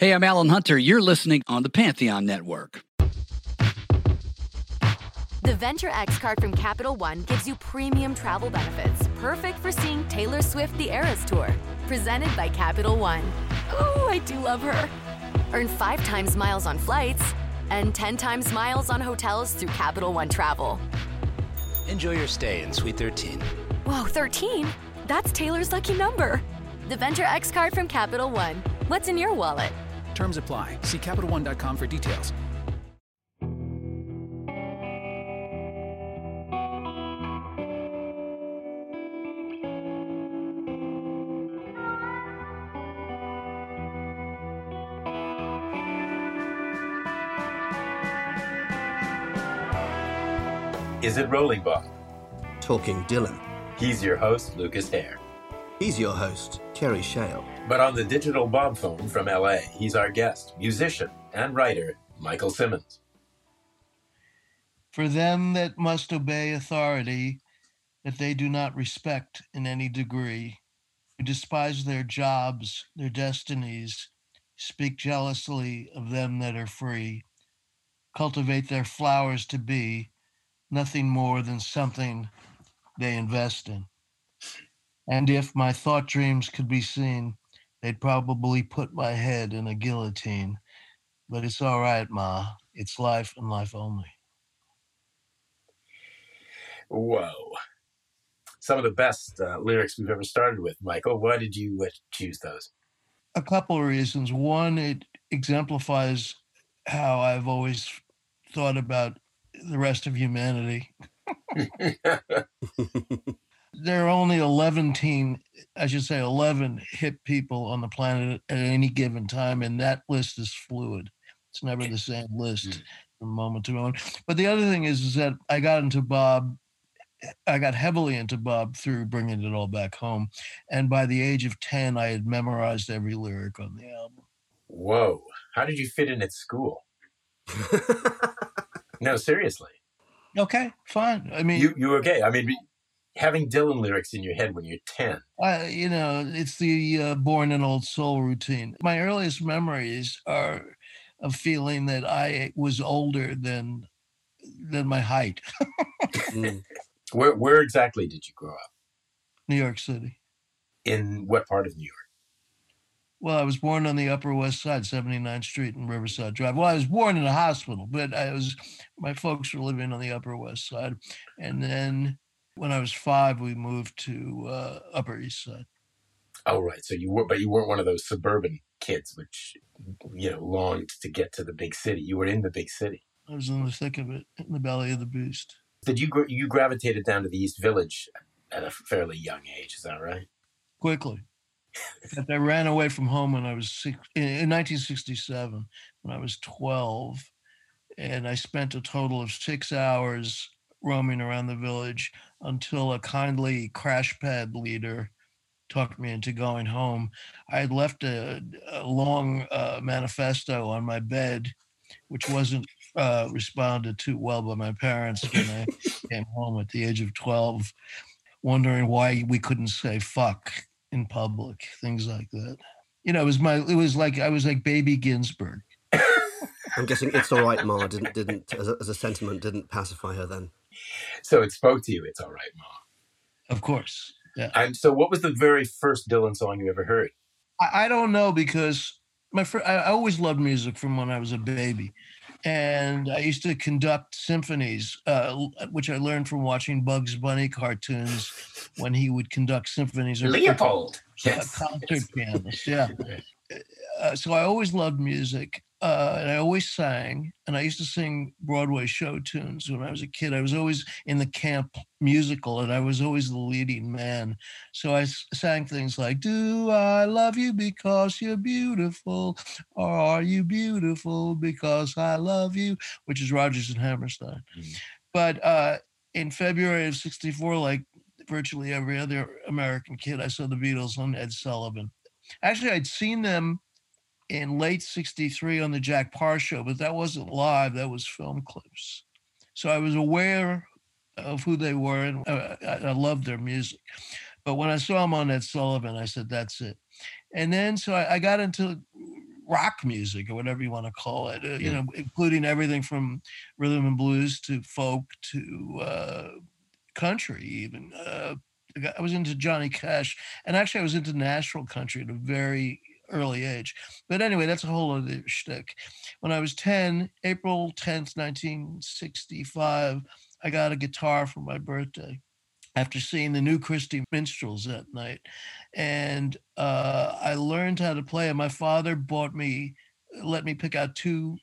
Hey, I'm Alan Hunter. You're listening on the Pantheon Network. The Venture X card from Capital One gives you premium travel benefits, perfect for seeing Taylor Swift the Eras Tour. Presented by Capital One. Ooh, I do love her. Earn five times miles on flights and 10 times miles on hotels through Capital One Travel. Enjoy your stay in Suite 13. Whoa, 13? That's Taylor's lucky number. The Venture X card from Capital One. What's in your wallet? Terms apply. See CapitalOne.com for details. Is it rolling, Bob? Talking Dylan. He's your host, Lucas Hare. He's your host, Kerry Shale. But on the digital Bob phone from LA, he's our guest, musician and writer, Michael Simmons. For them that must obey authority, that they do not respect in any degree, who despise their jobs, their destinies, speak jealously of them that are free, cultivate their flowers to be nothing more than something they invest in. And if my thought dreams could be seen, they'd probably put my head in a guillotine. But it's all right, Ma. It's life and life only. Whoa. Some of the best uh, lyrics we've ever started with, Michael. Why did you uh, choose those? A couple of reasons. One, it exemplifies how I've always thought about the rest of humanity. there are only 11 teen, I should say 11 hip people on the planet at any given time, and that list is fluid. It's never the same list Mm. from moment to moment. But the other thing is, is that I got into Bob, I got heavily into Bob through bringing it all back home. And by the age of 10, I had memorized every lyric on the album. Whoa. How did you fit in at school? No, seriously. Okay, fine. I mean, You you okay? I mean, be- having Dylan lyrics in your head when you're 10. I, you know, it's the uh, born and old soul routine. My earliest memories are of feeling that I was older than than my height. Mm. Where where exactly did you grow up? New York City. In what part of New York? Well, I was born on the Upper West Side, 79th Street and Riverside Drive. Well, I was born in a hospital, but I was my folks were living on the Upper West Side, and then when I was five, we moved to uh, Upper East Side. Oh, right. So you were, but you weren't one of those suburban kids, which you know longed to get to the big city. You were in the big city. I was in the thick of it, in the belly of the beast. Did you you gravitated down to the East Village at a fairly young age? Is that right? quickly. I ran away from home when I was six, in, in 1967 when I was 12, and I spent a total of six hours roaming around the village until a kindly crash pad leader talked me into going home. I had left a, a long uh, manifesto on my bed, which wasn't uh, responded to well by my parents when I came home at the age of 12, wondering why we couldn't say fuck in public, things like that. You know, it was my, it was like, I was like baby Ginsberg. I'm guessing it's all right, Ma. Didn't didn't as a, as a sentiment didn't pacify her then. So it spoke to you. It's all right, mom. Of course. Yeah. And so, what was the very first Dylan song you ever heard? I, I don't know because my fr- I, always loved music from when I was a baby. And I used to conduct symphonies, uh, which I learned from watching Bugs Bunny cartoons when he would conduct symphonies. or- Leopold. Yes. concert pianist. Yeah. Uh, so I always loved music, uh, and I always sang. And I used to sing Broadway show tunes when I was a kid. I was always in the camp musical, and I was always the leading man. So I sang things like "Do I love you because you're beautiful, or are you beautiful because I love you?" Which is Rodgers and Hammerstein. Mhm. But uh, in February of '64, like virtually every other American kid, I saw the Beatles on Ed Sullivan. Actually, I'd seen them in late 63 on the Jack Paar show, but that wasn't live, that was film clips. So I was aware of who they were and uh, I, I loved their music. But when I saw them on Ed Sullivan, I said, that's it. And then so I, I got into rock music or whatever you want to call it. Uh, you know, including everything from rhythm and blues to folk to uh, country, even. Uh, I I was into Johnny Cash, and actually, I was into Nashville country at a very early age. But anyway, that's a whole other shtick. When I was 10, April 10th, 1965, I got a guitar for my birthday after seeing the new Christy Minstrels that night. And uh, I learned how to play. And my father bought me, let me pick out two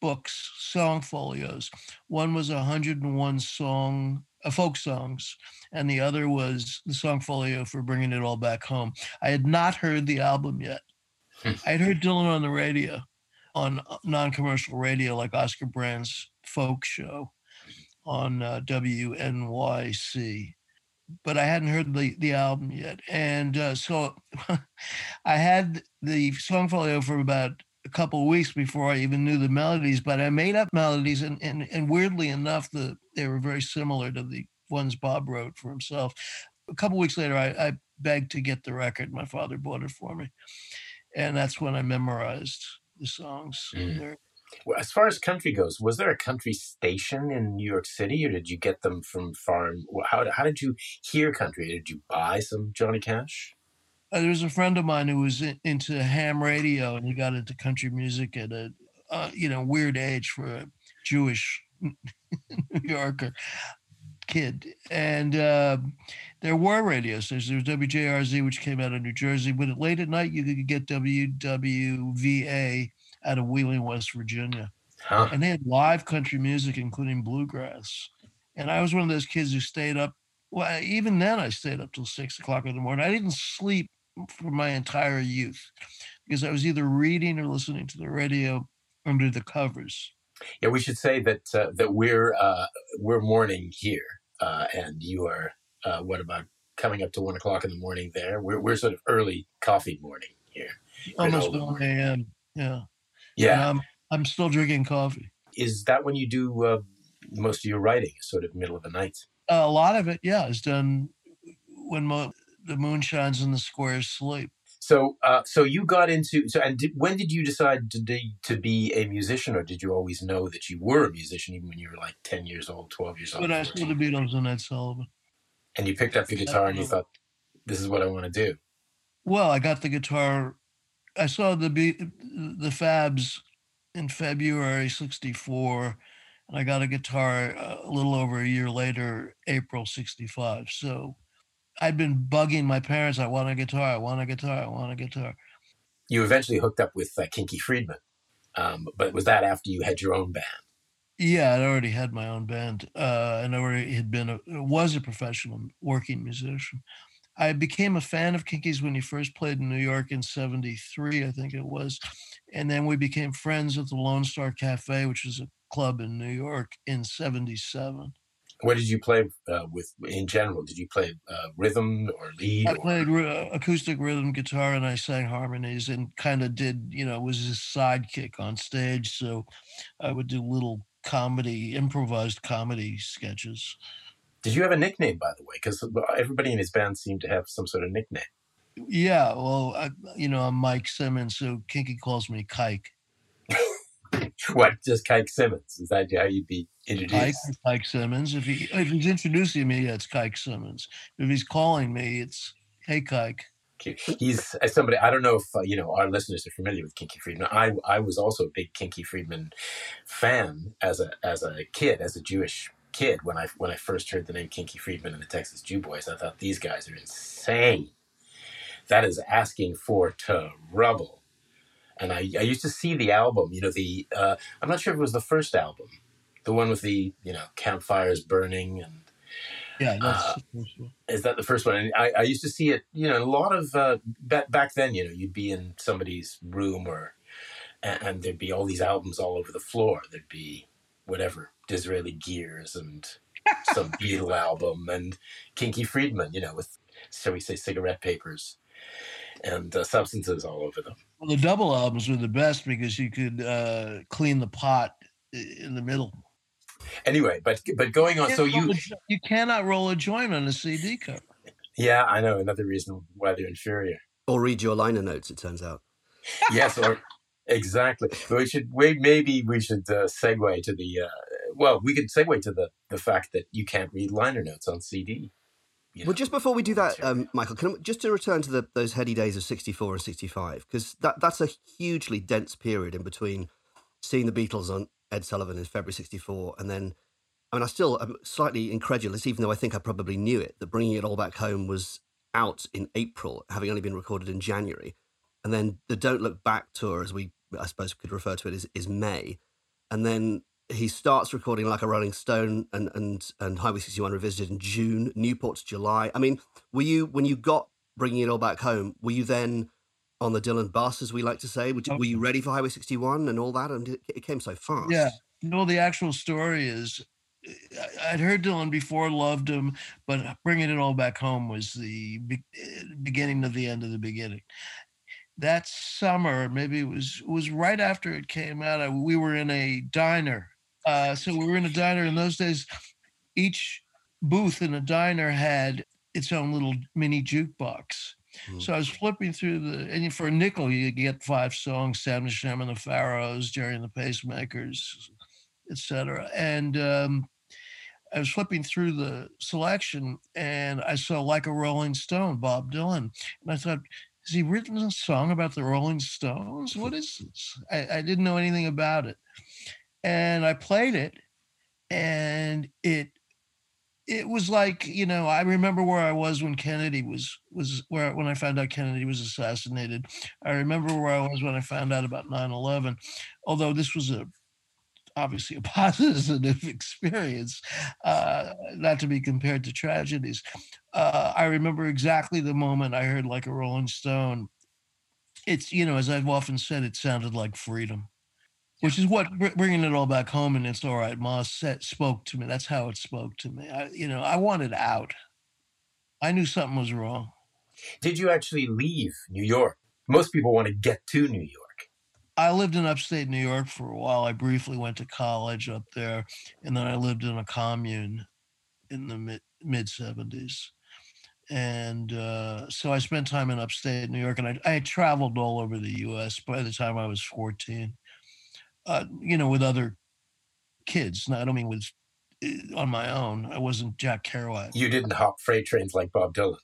books, song folios. One was 101 song, uh, folk songs, and the other was the song folio for bringing it all back home. I had not heard the album yet. I had heard Dylan on the radio, on uh, non-commercial radio, like Oscar Brand's folk show on uh, WNYC, but I hadn't heard the the album yet, and uh, so I had the song folio for about a couple of weeks before I even knew the melodies. But I made up melodies, and and, and weirdly enough, the they were very similar to the ones Bob wrote for himself. A couple weeks later, I, I begged to get the record. My father bought it for me, and that's when I memorized the songs. Mm. Well, as far as country goes, was there a country station in New York City, or did you get them from farm? How how did you hear country? Did you buy some Johnny Cash? Uh, there was a friend of mine who was in, into ham radio and he got into country music at a uh, you know weird age for a Jewish New Yorker kid. And uh, there were radio stations. There was WJRZ, which came out of New Jersey, but late at night you could get WWVA out of Wheeling, West Virginia Huh? and they had live country music, including bluegrass. And I was one of those kids who stayed up. Well, even then, I stayed up till six o'clock in the morning. I didn't sleep for my entire youth because I was either reading or listening to the radio under the covers. Yeah, we should say that uh, that we're uh, we're morning here, uh, and you are uh, what about coming up to one o'clock in the morning there? We're we're sort of early coffee morning here. Almost 1 a.m. Yeah. Yeah, I'm, I'm still drinking coffee. is that when you do uh, most of your writing? Sort of middle of the night. a lot of it, yeah, is done when mo- the moon shines and the squares sleep. So, uh, so you got into so, and did, when did you decide to be, to be a musician, or did you always know that you were a musician even when you were like ten years old, twelve years old? But I saw the Beatles and Ed Sullivan. and you picked up the guitar and you thought, "This is what I want to do." Well, I got the guitar. I saw the Be- the Fabs in February '64, and I got a guitar uh, a little over a year later, April '65. So I'd been bugging my parents. I want a guitar. I want a guitar. I want a guitar. You eventually hooked up with uh, Kinky Friedman, um, but was that after you had your own band? Yeah, I'd already had my own band, uh, and I already had been a was a professional working musician. I became a fan of Kinky's when he first played in New York in '73, I think it was, and then we became friends at the Lone Star Cafe, which is a club in New York, in '77. What did you play uh, with in general? Did you play uh, rhythm or lead? I or- played ry- acoustic rhythm guitar and I sang harmonies and kind of did, you know, was his sidekick on stage. So I would do little comedy, improvised comedy sketches. Did you have a nickname, by the way? Because everybody in his band seemed to have some sort of nickname. Yeah, well, I, you know, I'm Mike Simmons, so Kinky calls me Kike. What? Just Kike Simmons? Is that how you'd be introduced? Kike, Kike Simmons. If he if he's introducing me, yeah, it's Kike Simmons. If he's calling me, it's Hey Kike. He's as somebody. I don't know if uh, you know our listeners are familiar with Kinky Friedman. I I was also a big Kinky Friedman fan as a as a kid, as a Jewish kid. When I when I first heard the name Kinky Friedman and the Texas Jew Boys, I thought these guys are insane. That is asking for trouble. And I, I used to see the album. You know the uh, I'm not sure if it was the first album, the one with the you know campfires burning and Yeah, that's Uh, the first one. is that the first one? And I, I used to see it, you know, a lot of uh, back back then. You know, you'd be in somebody's room or, and, and there'd be all these albums all over the floor. There'd be whatever Disraeli Gears and some Beatle album and Kinky Friedman, you know, with shall we say cigarette papers and uh, substances all over them. Well, the double albums were the best because you could uh, clean the pot in the middle. Anyway, but but going on, so you, a you cannot roll a joint on a CD cover. yeah, I know another reason why they're inferior. Or read your liner notes, it turns out. Yes, or Exactly. We should. We maybe we should uh, segue to the. Uh, well, we could segue to the the fact that you can't read liner notes on CD. You Well, just before we do that, um, Michael, can I, just to return to the, those heady days of 64 and 65, because that, that's a hugely dense period in between seeing the Beatles on Ed Sullivan in February 64 and then, I mean, I still am slightly incredulous, even though I think I probably knew it, that Bringing It All Back Home was out in April, having only been recorded in January. And then the Don't Look Back tour, as we, I suppose, could refer to it, is, is May. And then he starts recording like a Rolling Stone and and and Highway 61 revisited in June, Newport's July. I mean, were you when you got bringing it all back home? Were you then on the Dylan bus, as we like to say? Were you, oh. were you ready for Highway 61 and all that? And it, it came so fast. Yeah. No, the actual story is I'd heard Dylan before, loved him, but bringing it all back home was the be- beginning of the end of the beginning. That summer, maybe it was it was right after it came out. I- We were in a diner, uh, so we were in a diner. In those days, each booth in a diner had its own little mini jukebox. Mm. So I was flipping through the, and for a nickel, you get five songs: Sam and Sham and the Pharaohs, Gerry and the Pacemakers, etc. And um, I was flipping through the selection, and I saw "Like a Rolling Stone," Bob Dylan, and I thought, has he written a song about the Rolling Stones? What is this? I, I didn't know anything about it, and I played it, and it it was like you know i remember where i was when kennedy was was where when i found out kennedy was assassinated. I remember where i was when i found out about 9-11 although this was a obviously a positive experience uh, not to be compared to tragedies. Uh, i remember exactly the moment i heard like a rolling stone. It's you know as i've often said it sounded like freedom which is what bringing it all back home and it's all right ma said, spoke to me. That's how it spoke to me. I, you know i wanted out. I knew something was wrong. Did you actually leave New York? Most people want to get to New York. i lived in upstate new york for a while. I briefly went to college up there and then i lived in a commune in the mid mid 70s and uh, so i spent time in upstate new york and I, I had traveled all over the us by the time i was 14 uh, you know with other kids no, i don't mean with uh, on my own i wasn't jack kerouac You didn't hop freight trains like Bob Dylan,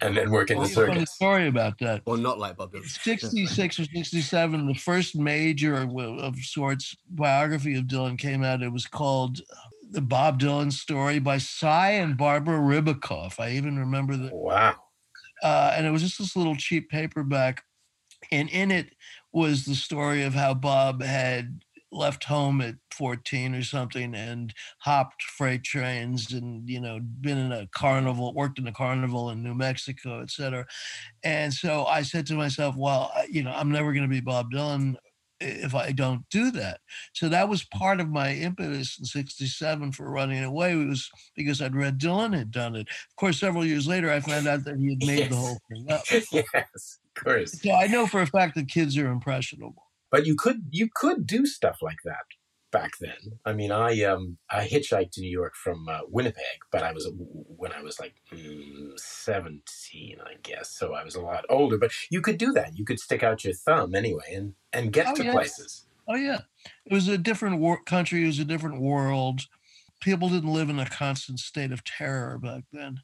and then work in the Well, funny circus. story about that Or not like Bob Dylan. 66 or 67 the first major of, of sorts biography of dylan came out it was called the bob dylan story by Sy and barbara Ribakove i even remember that. Wow. uh, and it was just this little cheap paperback and in it was the story of how bob had left home at 14 or something and hopped freight trains and you know been in a carnival worked in a carnival in new mexico et cetera. And so i said to myself well you know i'm never going to be bob dylan if i don't do that. So that was part of my impetus in 67 for running away it was because i'd read dylan had done it. Of course several years later i found out that he had made the whole thing up. Yes, course. so i know for a fact that kids are impressionable But you could you could do stuff like that back then. I mean, I um I hitchhiked to New York from uh, Winnipeg, but I was when I was like mm, seventeen, I guess. So I was a lot older. But you could do that. You could stick out your thumb anyway and and get Oh, to yes. places. Oh yeah, it was a different wor- country. It was a different world. People didn't live in a constant state of terror back then.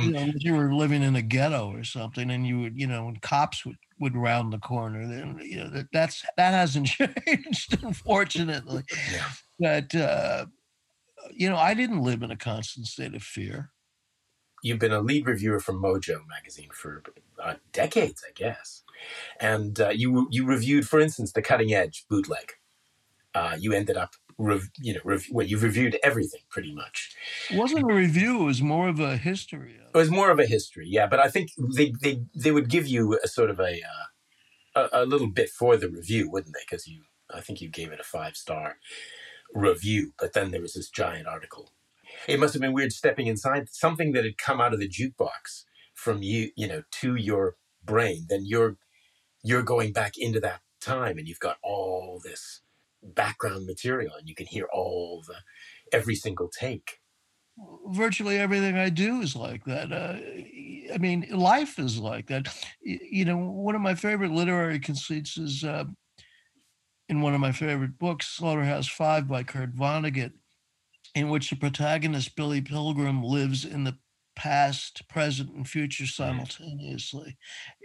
You Um, know, you were living in a ghetto or something, and you would, you know, and cops would would round the corner. Then you know that that's that hasn't changed, unfortunately. yeah. But uh, you know, I didn't live in a constant state of fear. You've been a lead reviewer for Mojo magazine for uh, decades, I guess, and uh, you you reviewed, for instance, the Cutting Edge bootleg. Uh, you ended up, rev- you know, rev- well, you've reviewed everything pretty much. It wasn't a review; it was more of a history. It was more of a history, yeah. But I think they they, they would give you a sort of a, uh, a a little bit for the review, wouldn't they? Because you, I think you gave it a five star review, but then there was this giant article. It must have been weird stepping inside something that had come out of the jukebox from you, you know, to your brain. Then you're you're going back into that time, and you've got all this background material, and you can hear all the every single take. virtually everything I do is like that. Uh, I mean, life is like that. You know, one of my favorite literary conceits is uh, in one of my favorite books, Slaughterhouse Five by Kurt Vonnegut, in which the protagonist, Billy Pilgrim, lives in the past, present, and future simultaneously.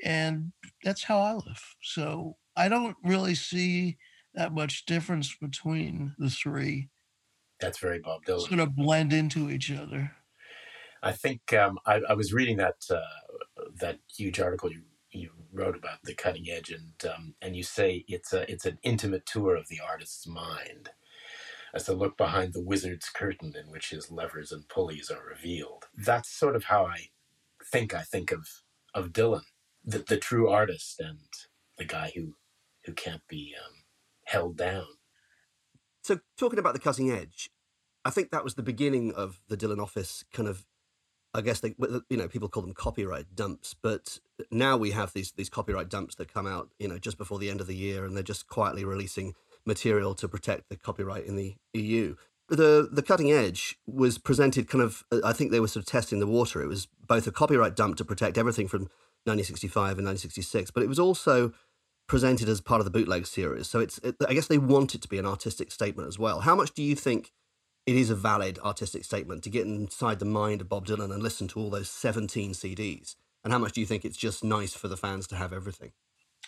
And that's how I live. So I don't really see that much difference between the three. That's very Bob Dylan. It's going to blend into each other. I think um, I, I, was reading that uh, that huge article you you wrote about the cutting edge, and um, and you say it's a it's an intimate tour of the artist's mind as a look behind the wizard's curtain in which his levers and pulleys are revealed. That's sort of how I think I think of of Dylan, the, the true artist and the guy who who can't be um, held down. So talking about the cutting edge, I think that was the beginning of the Dylan office kind of I guess they, you know, people call them copyright dumps, but now we have these these copyright dumps that come out, you know, just before the end of the year, and they're just quietly releasing material to protect the copyright in the EU. The the cutting edge was presented kind of. Uh, I think they were sort of testing the water. It was both a copyright dump to protect everything from 1965 and 1966, but it was also presented as part of the bootleg series. So it's. It, I guess they want it to be an artistic statement as well. How much do you think? It is a valid artistic statement to get inside the mind of Bob Dylan and listen to all those 17 CDs. And how much do you think it's just nice for the fans to have everything?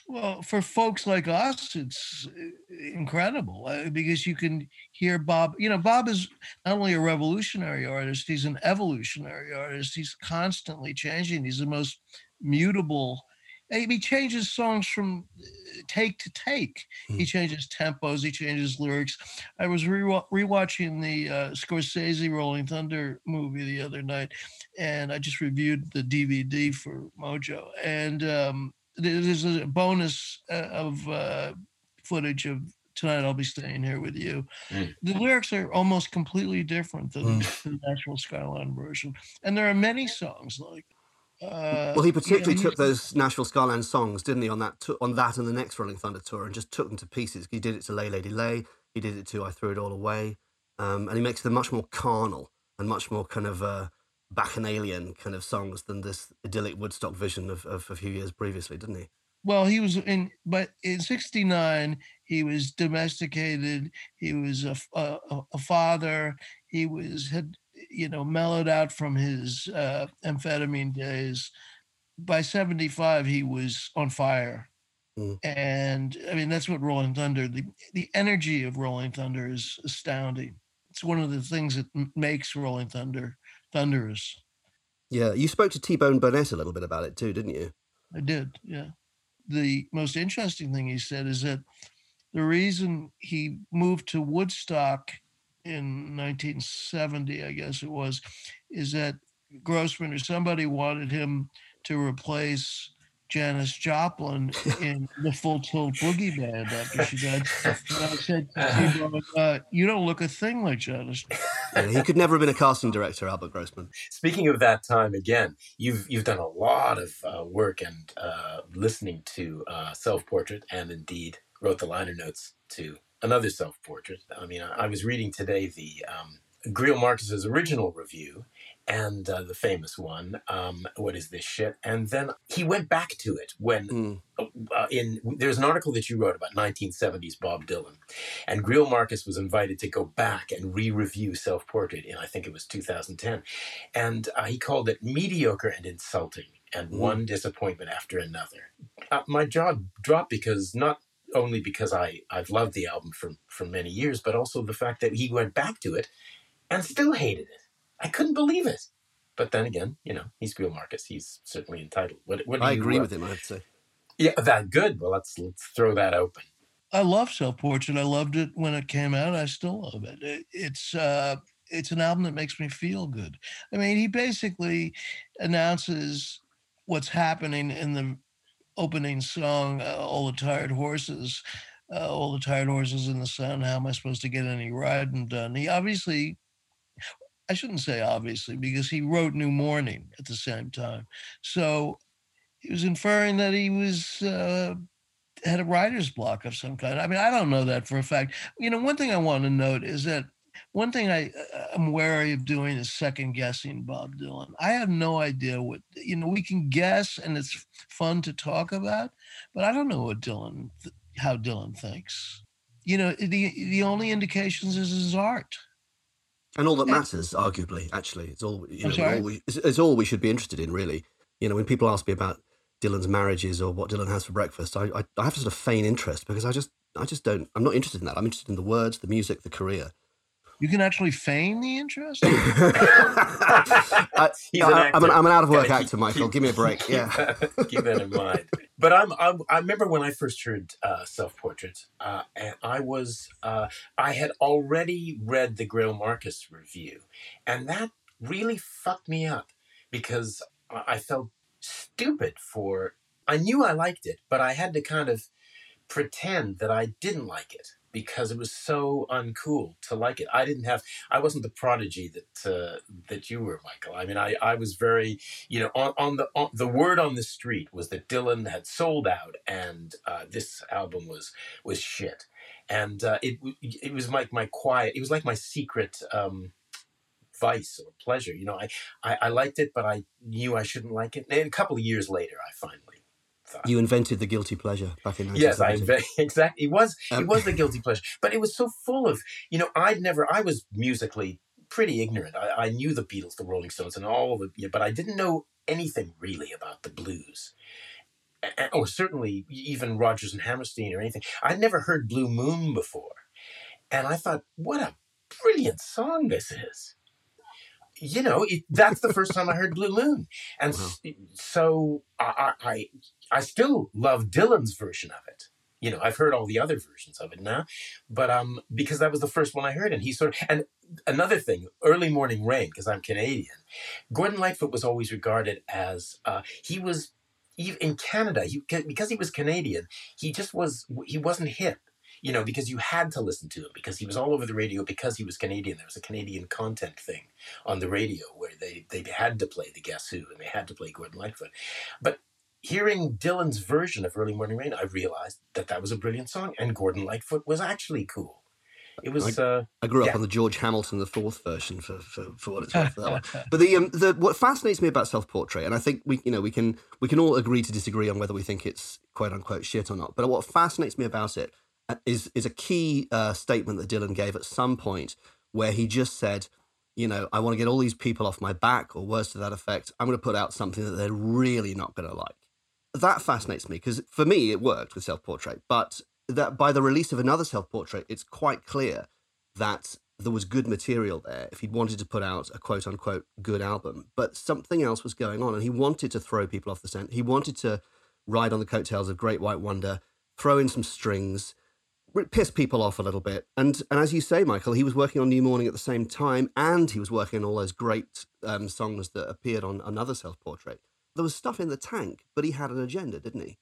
Well, for folks like us, it's uh, incredible uh, because you can hear Bob. You know, Bob is not only a revolutionary artist, he's an evolutionary artist. He's constantly changing. He's the most mutable. He changes songs from uh, take to take. Mm. He changes tempos. He changes lyrics. I was re- rewatching the uh, Scorsese Rolling Thunder movie the other night, and I just reviewed the DVD for Mojo. And um, there's a bonus uh, of uh, footage of tonight I'll be staying here with you. Mm. The lyrics are almost completely different than mm. the Nashville Skyline version, and there are many songs like. Uh, well, he particularly took those Nashville Skyline songs, didn't he, on that on that and the next Rolling Thunder tour, and just took them to pieces. He did it to "Lay Lady Lay," he did it to "I Threw It All Away," um, and he makes them much more carnal and much more kind of uh, bacchanalian kind of songs than this idyllic Woodstock vision of, of a few years previously, didn't he? Well, he was in, but in '69 he was domesticated. He was a, a, a, father. He was had you know mellowed out from his uh, amphetamine days. By '75 he was on fire, mm. and I mean that's what Rolling Thunder. The the energy of Rolling Thunder is astounding. It's one of the things that makes Rolling Thunder thunderous. Yeah, you spoke to T Bone Burnett a little bit about it too, didn't you? I did. Yeah. The most interesting thing he said is that the reason he moved to Woodstock in 1970, I guess it was, is that Grossman or somebody wanted him to replace Janis Joplin in the Full Tilt Boogie Band after she died. And I said, uh, "You don't look a thing like Janis." Yeah, he could never have been a casting director, Albert Grossman. Speaking of that time again, you've you've done a lot of uh, work and uh, listening to uh, Self Portrait, and indeed wrote the liner notes to another Self Portrait. I mean, I, I, was reading today the um, Greil Marcus's original review, and uh, the famous one, um, "What is this shit?" And then he went back to it when mm. uh, in there's an article that you wrote about 1970s Bob Dylan, and Greil Marcus was invited to go back and re-review Self Portrait in I think it was 2010, and uh, he called it mediocre and insulting, and mm. one disappointment after another. Uh, my jaw dropped because not only because I I've loved the album for for many years, but also the fact that he went back to it and still hated it. I couldn't believe it. But then again, you know, he's Greil Marcus. He's certainly entitled. What, what I agree uh, with him. I have to say. Yeah, that good. Well, let's let's throw that open. I love Self Portrait. I loved it when it came out. I still love it. it it's uh, it's an album that makes me feel good. I mean, he basically announces what's happening in the opening song, uh, "All the Tired Horses." Uh, all the tired horses in the sun. How am I supposed to get any riding done? He obviously I shouldn't say obviously, because he wrote New Morning at the same time. So he was inferring that he was uh, had a writer's block of some kind. I mean, I don't know that for a fact. You know, one thing I want to note is that one thing I uh, am wary of doing is second guessing Bob Dylan. I have no idea what you know. We can guess, and it's fun to talk about, but I don't know what Dylan, how Dylan thinks. You know, the the only indications is his art. And all that matters, arguably, actually, it's all you know. All we, it's, it's all we should be interested in, really. You know, when people ask me about Dylan's marriages or what Dylan has for breakfast, I, I, I have to sort of feign interest because I just I just don't. I'm not interested in that. I'm interested in the words, the music, the career. You can actually feign the interest. I, am an, I'm an out of work keep, actor, Michael. Keep, Give me a break. Yeah, keep that in mind. But I'm, I'm i remember when I first heard uh, Self Portrait, uh, and I was uh, I had already read the Greil Marcus review, and that really fucked me up because I felt stupid for. I knew I liked it, but I had to kind of pretend that I didn't like it because it was so uncool to like it. I didn't have, I wasn't the prodigy that uh, that you were, Michael. I mean, I, I was very, you know, on, on the on, the word on the street was that Dylan had sold out, and uh, this album was was shit, and uh, it it was like my quiet, it was like my secret. Um, vice or pleasure you know I, I i liked it but i knew i shouldn't like it and a couple of years later i finally you invented the guilty pleasure back in yes, I invented exactly. It was um, it was the guilty pleasure, but it was so full of you know. I'd never. I was musically pretty ignorant. I, I knew the Beatles, the Rolling Stones, and all of it, but I didn't know anything really about the blues. Or certainly even Rodgers and Hammerstein or anything. I'd never heard Blue Moon before. And I thought, what a brilliant song this is you know, it, that's the first time I heard Blue Moon, and wow. so I, I, I still love Dylan's version of it. You know, I've heard all the other versions of it now, but um, because that was the first one I heard, and he sort of and another thing, early morning rain, because I'm Canadian. Gordon Lightfoot was always regarded as uh, he was in Canada. He, because he was Canadian, he just was he wasn't hip you know, because you had to listen to him because he was all over the radio because he was Canadian. There was a Canadian content thing on the radio where they, they had to play the Guess Who and they had to play Gordon Lightfoot. But hearing Dylan's version of Early Morning Rain, I realized that that was a brilliant song and Gordon Lightfoot was actually cool. It was. I, uh, I grew up yeah. on the George Hamilton the fourth version for, for, for what it's worth. That one. But the um, the what fascinates me about self portrait, and I think we you know we can we can all agree to disagree on whether we think it's quote unquote shit or not. But what fascinates me about it is is a key uh, statement that Dylan gave at some point where he just said, you know, I want to get all these people off my back, or words to that effect. I'm going to put out something that they're really not going to like. That fascinates me because for me it worked with self portrait, but that by the release of another self portrait, it's quite clear that there was good material there if he'd wanted to put out a quote unquote good album. But something else was going on, and he wanted to throw people off the scent. He wanted to ride on the coattails of Great White Wonder, throw in some strings, piss people off a little bit. And and as you say, Michael, he was working on New Morning at the same time, and he was working on all those great um, songs that appeared on another self portrait. There was stuff in the tank, but he had an agenda, didn't he?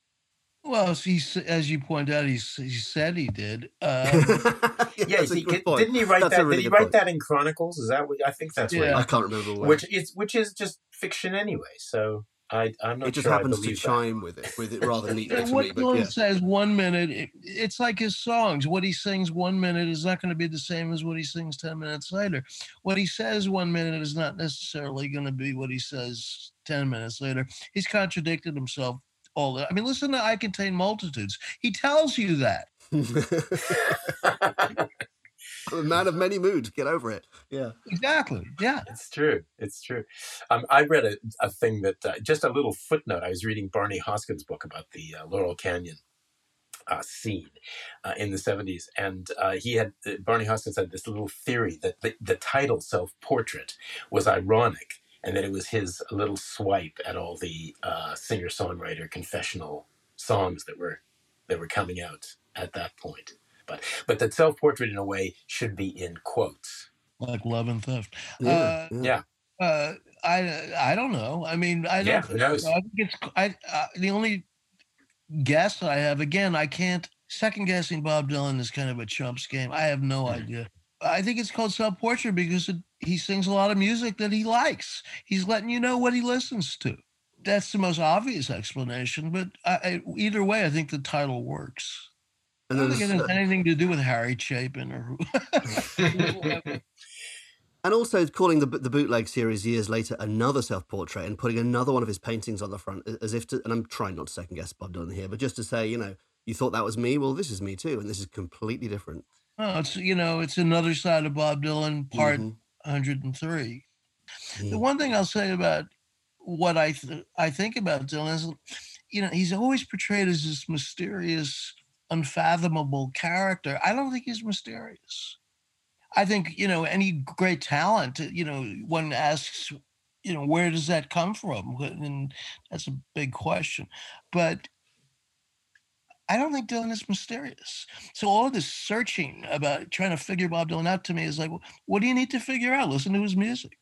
Well, he, as you point out, he, he said he did. Um, yeah, he, didn't he write that's that? Really did he write point. that in Chronicles? Is that what I think that's yeah. right? I can't remember. Where. Which is which is just fiction anyway. So I, am not. It just sure happens to chime with it, with it rather neatly to what me. But yeah. says one minute, it, it's like his songs. What he sings one minute is not going to be the same as what he sings ten minutes later. What he says one minute is not necessarily going to be what he says ten minutes later. He's contradicted himself all the. I mean, listen to "I Contain Multitudes." He tells you that. a man of many moods. Get over it. Yeah. Exactly. Yeah. It's true. It's true. Um, I read a, a thing that uh, just a little footnote. I was reading Barney Hoskyns' book about the uh, Laurel Canyon uh, scene uh, in the 70s. And uh, he had, uh, Barney Hoskyns had this little theory that the, the title Self Portrait was ironic and that it was his little swipe at all the uh, singer songwriter confessional songs that were that were coming out at that point. But but that self portrait in a way should be in quotes. Like love and theft. Yeah. Uh, yeah. Uh, I I don't know. I mean, I don't. Yeah, who knows? I think it's I uh, the only guess I have. Again, I can't second guessing Bob Dylan is kind of a chumps game. I have no mm-hmm. idea. I think it's called self portrait because it, he sings a lot of music that he likes. He's letting you know what he listens to. That's the most obvious explanation, but I, I, either way, I think the title works. I don't think it has anything to do with Harry Chapin or who. and also calling the the bootleg series years later another self portrait and putting another one of his paintings on the front as if to. And I'm trying not to second guess Bob Dylan here, but just to say, you know, you thought that was me. Well, this is me too, and this is completely different. oh, it's you know, it's another side of Bob Dylan, part Mhm. 103. Yeah. The one thing I'll say about what I th- I think about Dylan is, you know, he's always portrayed as this mysterious, unfathomable character. I don't think he's mysterious. I think you know any great talent. You know, one asks, you know, where does that come from? And that's a big question. But I don't think Dylan is mysterious. So all this searching about trying to figure Bob Dylan out to me is like, what do you need to figure out? Listen to his music.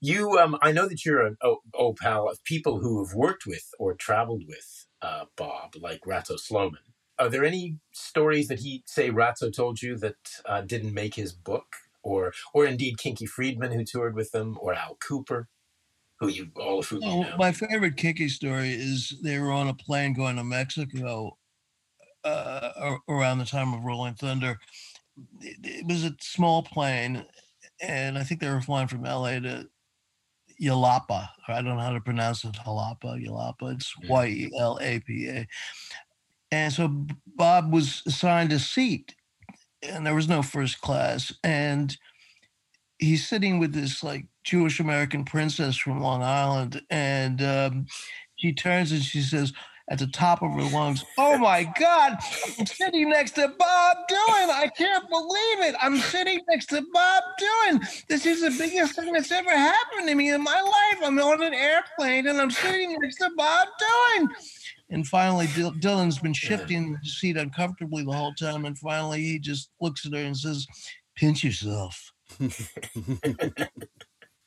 You, um, I know that you're an oh, oh pal of people who have worked with or traveled with uh, Bob, like Ratso Sloman. Are there any stories that he say Ratso told you that uh, didn't make his book, or or indeed Kinky Friedman who toured with them, or Al Kooper, who you all of Oh, know? my favorite Kinky story is they were on a plane going to Mexico uh, around the time of Rolling Thunder. It, was a small plane, and I think they were flying from LA to Yalapa. I don't know how to pronounce it. Jalapa, Yalapa. It's Mm. Y E L A P A. And so Bob was assigned a seat, and there was no first class. And he's sitting with this like Jewish American princess from Long Island, and um, she turns and she says at the top of her lungs, "Oh my God, I'm sitting next to Bob Dylan! I can't believe it! I'm sitting next to Bob Dylan! This is the biggest thing that's ever happened to me in my life. I'm on an airplane and I'm sitting next to Bob Dylan." And finally, Dil- Dylan's been shifting the seat uncomfortably the whole time, and finally he just looks at her and says, "Pinch yourself."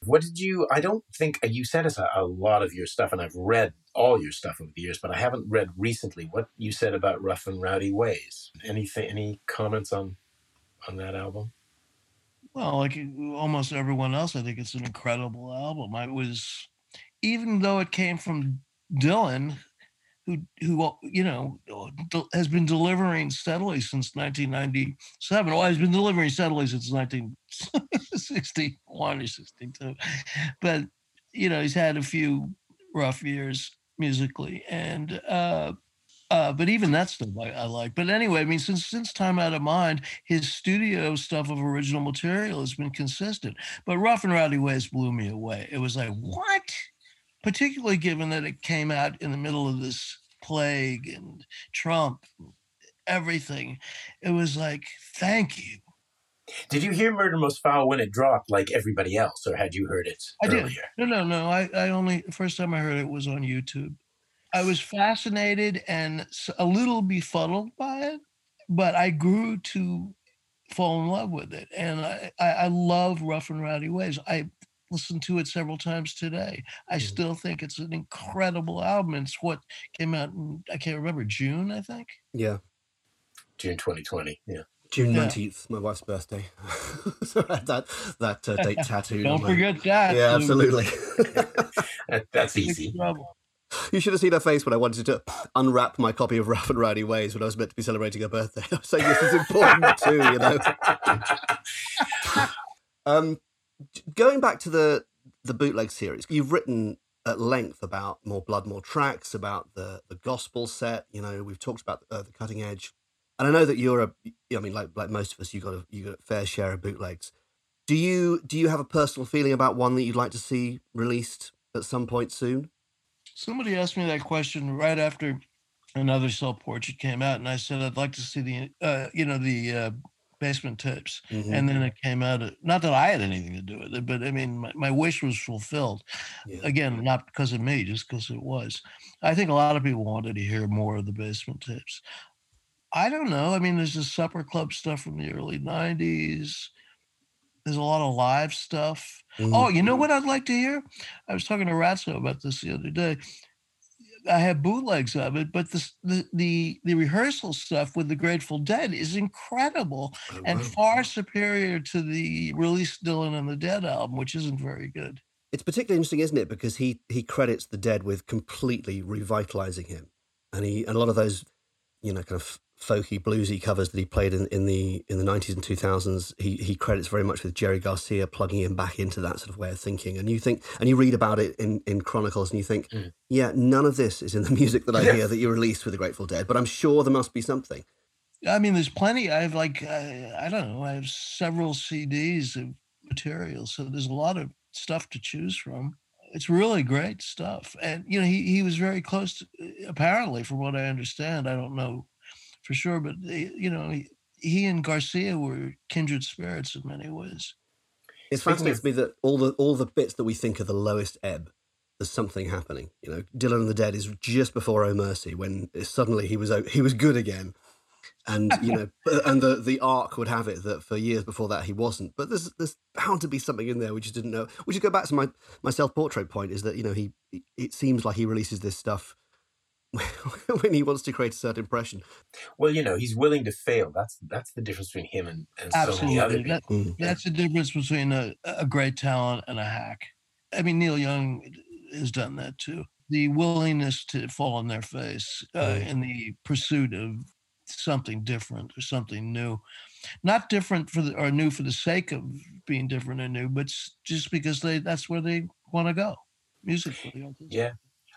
What did you? I don't think uh, you sent us a, a lot of your stuff, and I've read all your stuff over the years, but I haven't read recently what you said about Rough and Rowdy Ways. Anything? Any comments on on that album? Well, like almost everyone else, I think it's an incredible album. I was, even though it came from Dylan, who who uh, you know has been delivering steadily since 1997. Well, he's been delivering steadily since 1961 or 62, but you know he's had a few rough years musically, and uh, uh, but even that stuff I, I like. But anyway, I mean, since since Time Out of Mind, his studio stuff of original material has been consistent. But Rough and Rowdy Ways blew me away. It was like, what? Particularly given that it came out in the middle of this plague and Trump, everything. It was like, thank you. Did you hear Murder Most Foul when it dropped, like everybody else, or had you heard it I earlier? did. No, no, no. I, I only first time I heard it was on YouTube. I was fascinated and a little befuddled by it, but I grew to fall in love with it. And I, I, I love Rough and Rowdy Ways. I listened to it several times today. I Mhm. still think it's an incredible album. It's what came out in, I can't remember, June, I think. Yeah. June 2020. Yeah. June Yeah. nineteenth, my wife's birthday. so I had that that uh, date tattooed. Don't my- forget that. Yeah, absolutely. That, that's easy. you should have seen her face when I wanted to unwrap my copy of Rough and Rowdy Ways when I was meant to be celebrating her birthday. I was saying this is important too, you know. Um, j- going back to the the bootleg series, you've written at length about more blood, more tracks, about the the gospel set. You know, we've talked about uh, the cutting edge, and I know that you're a. I mean, like like most of us, you got a you got a fair share of bootlegs. Do you do you have a personal feeling about one that you'd like to see released at some point soon? Somebody asked me that question right after another self portrait came out, and I said I'd like to see the, uh, you know, the uh, basement tapes. Mhm. And then it came out. uh, Not that I had anything to do with it, but I mean, my, my wish was fulfilled. Yeah. Again, not because of me, just because it was. I think a lot of people wanted to hear more of the basement tapes. I don't know. I mean, there's the supper club stuff from the early '90s. There's a lot of live stuff. Mhm. Oh, you know what I'd like to hear? I was talking to Ratso about this the other day. I have bootlegs of it, but this, the the the rehearsal stuff with the Grateful Dead is incredible Oh, and wow. far superior to the released Dylan and the Dead album, which isn't very good. It's particularly interesting, isn't it? Because he he credits the dead with completely revitalizing him, and he and a lot of those, you know, kind of folky bluesy covers that he played in, in the in the nineties and two thousands, he he credits very much with Jerry Garcia plugging him back into that sort of way of thinking. And you think, and you read about it in in Chronicles, and you think, mm. yeah, none of this is in the music that I hear that you released with the Grateful Dead, but I'm sure there must be something. I mean, there's plenty. I have like uh, I don't know. I have several CDs of material, so there's a lot of stuff to choose from. It's really great stuff, and you know, he he was very close. To, apparently, from what I understand, I don't know for sure, but you know, he, he and Garcia were kindred spirits in many ways. It fascinates me that all the all the bits that we think are the lowest ebb, there's something happening. You know, Dylan and the Dead is just before Oh Mercy when suddenly he was he was good again, and you know, and the the arc would have it that for years before that he wasn't. But there's there's bound to be something in there we just didn't know. We should go back to my my self portrait point is that you know he it seems like he releases this stuff when he wants to create a certain impression. Well, you know, he's willing to fail. That's that's the difference between him and, and so many other people. That, mm. That's the difference between a, a great talent and a hack. I mean, Neil Young has done that too. The willingness to fall on their face uh, mm. in the pursuit of something different or something new, not different for the or new for the sake of being different and new, but just because they that's where they want to go musically. Yeah,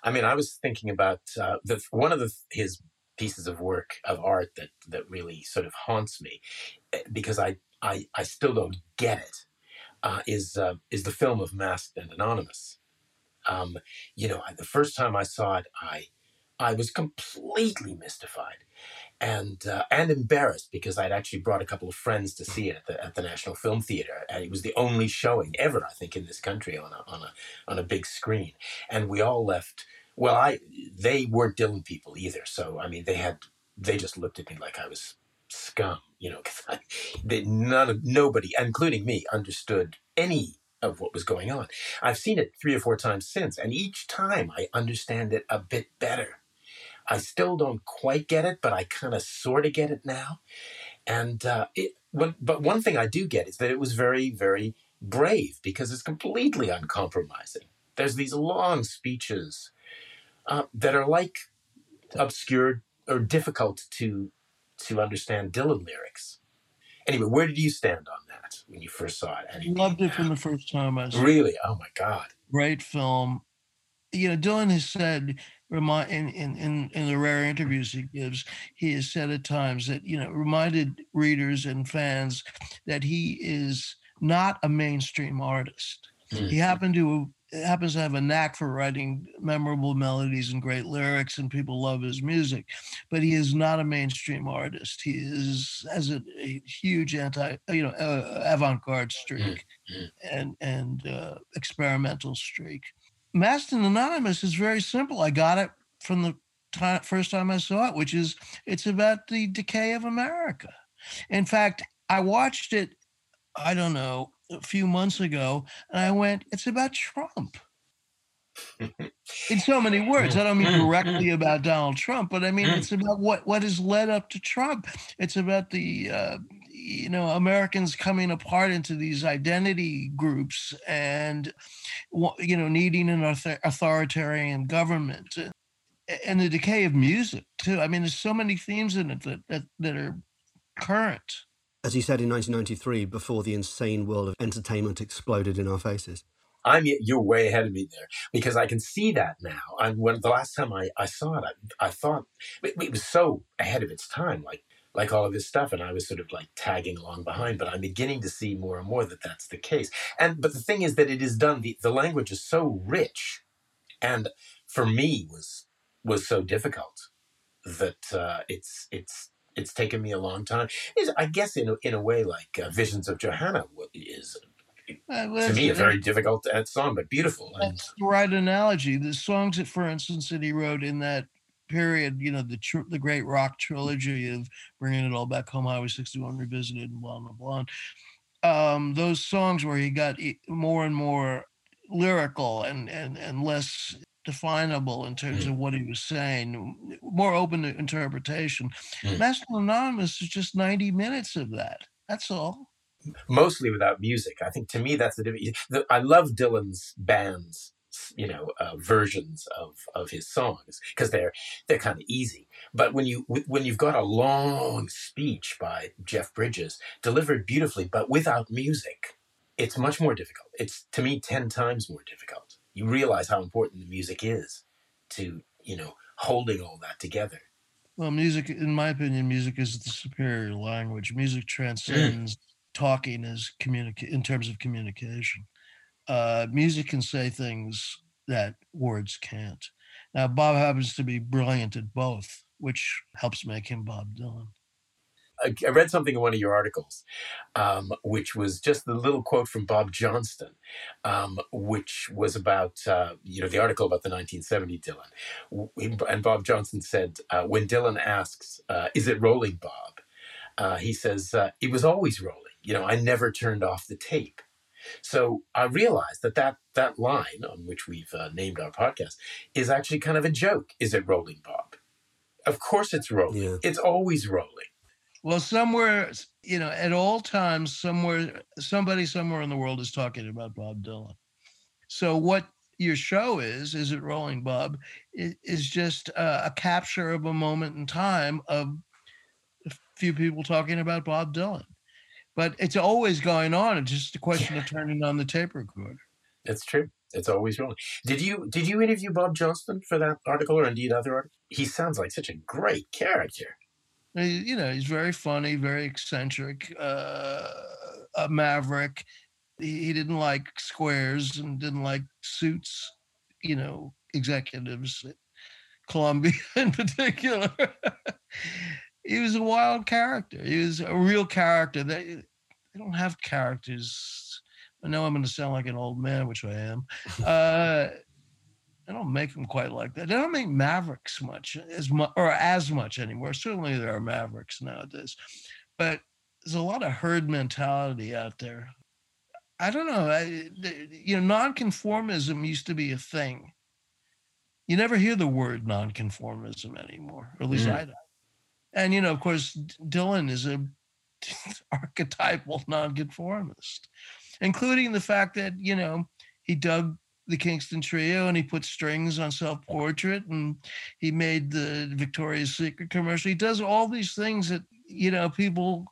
I mean, I was thinking about uh, the one of the, his pieces of work of art that that really sort of haunts me eh, because I I, I still don't get it. Uh, is uh, is the film of Masked and Anonymous. Um, you know, the first time I saw it, I I was completely mystified and uh, and embarrassed because I'd actually brought a couple of friends to see it at the, at the National Film Theater, and it was the only showing ever, I think, in this country on a on a on a big screen, and we all left. Well, I they weren't Dylan people either, so I mean, they had they just looked at me like I was scum, you know, because none of nobody, including me, understood any of what was going on. I've seen it three or four times since, and each time I understand it a bit better I still don't quite get it, but I kind of sort of get it now. And uh, it, but one thing I do get is that it was very, very brave because it's completely uncompromising. There's these long speeches uh, that are like obscure or difficult to to understand Dylan lyrics. Anyway, where did you stand on that when you first saw it? I loved it from the first time I saw it. Really? Oh my God. Great film. You know, Dylan has said remind in, in, in, in the rare interviews he gives, he has said at times that, you know, reminded readers and fans that he is not a mainstream artist. Mm-hmm. He happened to happens to have a knack for writing memorable melodies and great lyrics, and people love his music. But he is not a mainstream artist. He is has a, a huge anti, you know, uh, avant-garde streak mm-hmm. and and uh, experimental streak. And Anonymous is very simple. I got it from the time, first time I saw it, which is it's about the decay of America. In fact, I watched it, I don't know, a few months ago, and I went, it's about Trump. in so many words. I don't mean directly about Donald Trump, but I mean it's about what what has led up to Trump. It's about the uh, you know Americans coming apart into these identity groups and you know needing an authoritarian government and the decay of music too. I mean, there's so many themes in it that that, that are current. As you said in 1993, before the insane world of entertainment exploded in our faces. I'm you're way ahead of me there because I can see that now. And when the last time I, I saw it, I, I thought it, it was so ahead of its time. Like like all of his stuff and i was sort of like tagging along behind but i'm beginning to see more and more that that's the case. And but the thing is that it is done the, the language is so rich and for me was was so difficult that uh, it's it's it's taken me a long time. Is i guess in a, in a way like uh, visions of johanna is uh, well, to me a very difficult uh, song but beautiful that's the right analogy. The songs that for instance that he wrote in that period, you know, the tr- the great rock trilogy of bringing it all back home, Highway 61 revisited, and blah blah blah. Um, those songs where he got more and more lyrical and and and less definable in terms mm. of what he was saying, more open to interpretation. Mm. Masked Anonymous is just 90 minutes of that. That's all. Mostly without music. I think to me that's the difference. I love Dylan's bands you know uh, versions of of his songs because they're they're kind of easy. But when you when you've got a long speech by jeff bridges delivered beautifully but without music it's much more difficult. It's to me 10 times more difficult. You realize how important the music is to you know holding all that together. Well music in my opinion music is the superior language. Music transcends mm. talking as communicate in terms of communication uh, music can say things that words can't. Now, Bob happens to be brilliant at both, which helps make him Bob Dylan. I read something in one of your articles, um, which was just the little quote from Bob Johnston, um, which was about uh, you know the article about the 1970 Dylan, and Bob Johnston said uh, when Dylan asks, uh, "Is it rolling, Bob?" Uh, he says, uh, "It was always rolling. You know, I never turned off the tape." So I realized that that, that line on which we've uh, named our podcast is actually kind of a joke. Is it rolling, Bob? Of course it's rolling. Yeah. It's always rolling. Well, somewhere, you know, at all times, somewhere, somebody somewhere in the world is talking about Bob Dylan. So what your show is, is it rolling, Bob, is just a, a capture of a moment in time of a few people talking about Bob Dylan but it's always going on. It's just a question of turning on the tape recorder. That's true. It's always rolling. Did you did you interview Bob Johnston for that article or indeed other articles? He sounds like such a great character. You know, he's very funny, very eccentric, uh, a maverick. He, he didn't like squares and didn't like suits. You know, executives at Columbia in particular he was a wild character. He was a real character. They they don't have characters. I know I'm going to sound like an old man, which I am. Uh, they don't make them quite like that. They don't make mavericks much as much or as much anymore. Certainly there are mavericks nowadays, but there's a lot of herd mentality out there. I don't know. I, you know, nonconformism used to be a thing. You never hear the word nonconformism anymore, or at least mm. I don't. And you know, of course, Dylan is a archetypal nonconformist, including the fact that you know he dug the Kingston Trio and he put strings on Self Portrait and he made the Victoria's Secret commercial. He does all these things that you know people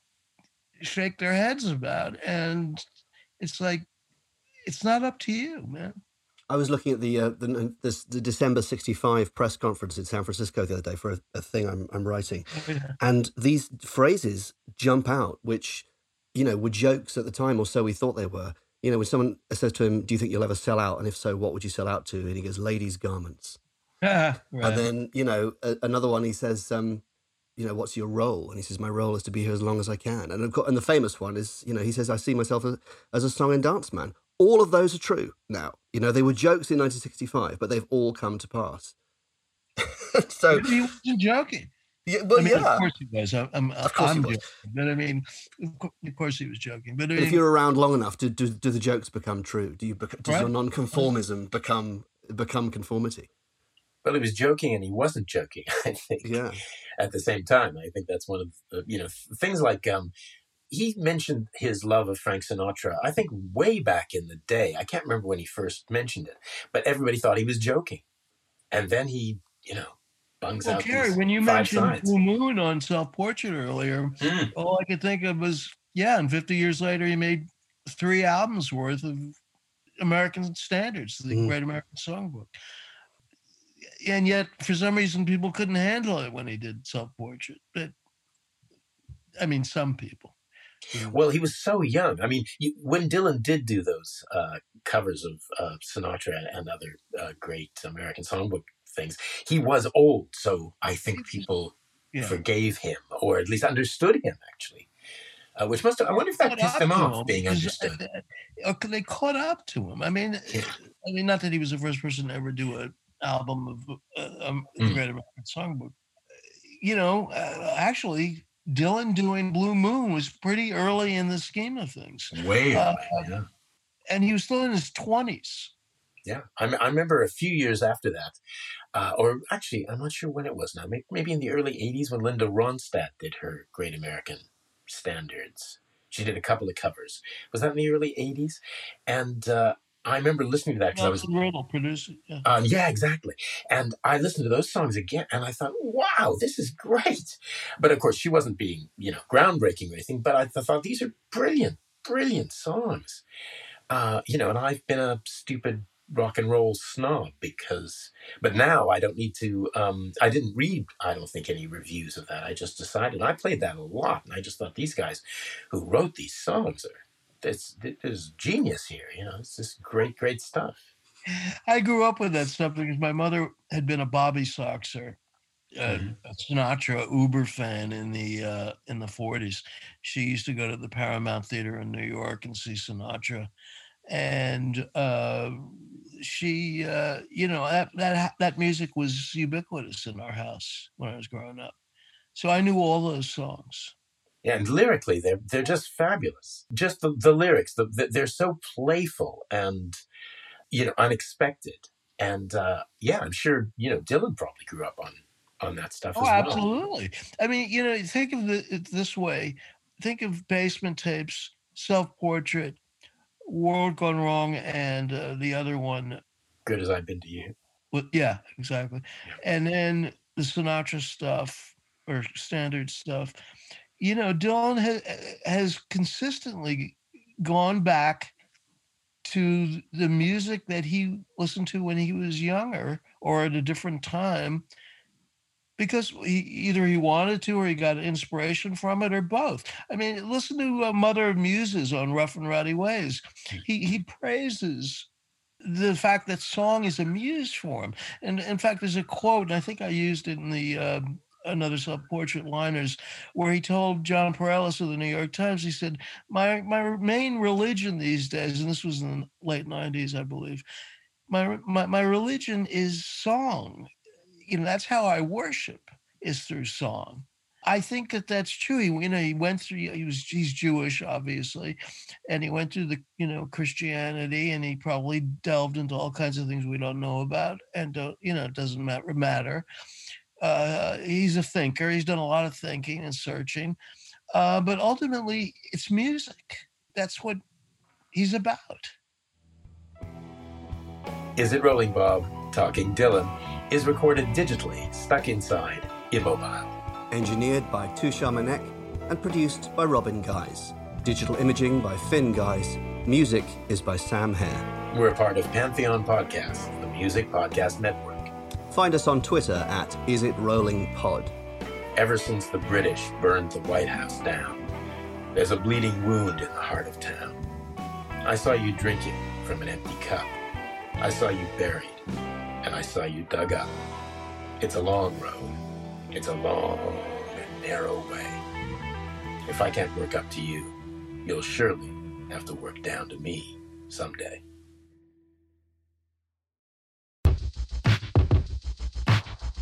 shake their heads about, and it's like it's not up to you, man. I was looking at the uh, the, the, the December '65 press conference in San Francisco the other day for a, a thing I'm, I'm writing, oh, yeah. and these phrases jump out, which you know were jokes at the time, or so we thought they were. You know, when someone says to him, "Do you think you'll ever sell out?" and if so, what would you sell out to? and he goes, "Ladies' garments." right. And then you know a, another one, he says, um, "You know, what's your role?" And he says, "My role is to be here as long as I can." And I've got, and the famous one is, you know, he says, "I see myself as, as a song and dance man." All of those are true now. You know, they were jokes in 1965, but they've all come to pass. so he wasn't joking. Yeah, well, I mean, yeah. Of course he was. I, I'm, of course I'm he was. joking, but I mean, of course he was joking. But, I mean, if you're around long enough, do, do, do the jokes become true? Do you does right? your nonconformism become become conformity? Well, he was joking and he wasn't joking. I think. Yeah. At the same time, I think that's one of the, you know things like um, he mentioned his love of Frank Sinatra, I think way back in the day. I can't remember when he first mentioned it, but everybody thought he was joking. And then he, you know, bungs well, out. Kerry, when you mentioned Blue Moon on Self Portrait earlier, mm. all I could think of was, yeah, and 50 years later, he made three albums worth of American standards, the mm. Great American Songbook. And yet, for some reason, people couldn't handle it when he did Self Portrait. But I mean, some people. Well, he was so young. I mean, you, when Dylan did do those uh, covers of uh, Sinatra and other uh, great American songbook things, he was old. So I think people yeah. forgave him, or at least understood him. Actually, uh, which must have, I wonder if that pissed him off him, being understood. Uh, they caught up to him. I mean, yeah. I mean, not that he was the first person to ever do an album of uh, um, mm. Great American Songbook. You know, actually, Dylan doing Blue Moon was pretty early in the scheme of things. Way uh, yeah. And he was still in his 20s. Yeah. I, I remember a few years after that, uh, or actually, I'm not sure when it was now, maybe, maybe in the early 80s when Linda Ronstadt did her Great American Standards. She did a couple of covers. Was that in the early 80s? And uh, I remember listening to that because I was produced it. Yeah. Um, yeah, exactly. And I listened to those songs again, and I thought, "Wow, this is great." But of course, she wasn't being, you know, groundbreaking or anything. But I th- thought these are brilliant, brilliant songs. Uh, you know, and I've been a stupid rock and roll snob because, but now I don't need to. Um, I didn't read, I don't think, any reviews of that. I just decided I played that a lot, and I just thought these guys who wrote these songs are. It's, there's genius here, you know. It's just great, great stuff. I grew up with that stuff because my mother had been a Bobby Soxer, uh, Mhm. a Sinatra Uber fan in the uh, in the forties. She used to go to the Paramount Theater in New York and see Sinatra, and uh, she, uh, you know, that that that music was ubiquitous in our house when I was growing up. So I knew all those songs. Yeah, and lyrically, they're they're just fabulous. Just the, the lyrics, the, the, they're so playful and you know unexpected. And uh, yeah, I'm sure you know Dylan probably grew up on on that stuff Oh, as well. absolutely. I mean, you know, think of it this way. Think of basement tapes, self-portrait, world gone wrong, and uh, the other one. Good as I've been to you. With, yeah, exactly. And then the Sinatra stuff or standard stuff. You know, Dylan has has consistently gone back to the music that he listened to when he was younger or at a different time because he, either he wanted to or he got inspiration from it or both. I mean, listen to uh, Mother of Muses on Rough and Rowdy Ways. He he praises the fact that song is a muse for him. And in fact, there's a quote, and I think I used it in the uh, another self-portrait liners, where he told Jon Pareles of the New York Times, he said, "My my main religion these days, and this was in the late '90s, I believe." My, my my religion is song. You know that's how i worship is through song. I think that that's true. He, you know he went through he was he's jewish obviously and he went through the you know christianity and he probably delved into all kinds of things we don't know about and don't you know it doesn't matter matter uh, he's a thinker he's done a lot of thinking and searching uh, but ultimately it's music that's what he's about Is it Rolling Bob? Talking Dylan is recorded digitally, stuck inside Immobile. Engineered by Tushar Manek and produced by Robin Guys. Digital imaging by Finn Guys. Music is by Sam Hare. We're a part of Pantheon Podcasts, the music podcast network. Find us on Twitter at Is It Rolling Pod. Ever since the British burned the White House down, there's a bleeding wound in the heart of town. I saw you drinking from an empty cup. I saw you buried, and I saw you dug up. It's a long road. It's a long and narrow way. If I can't work up to you, you'll surely have to work down to me someday.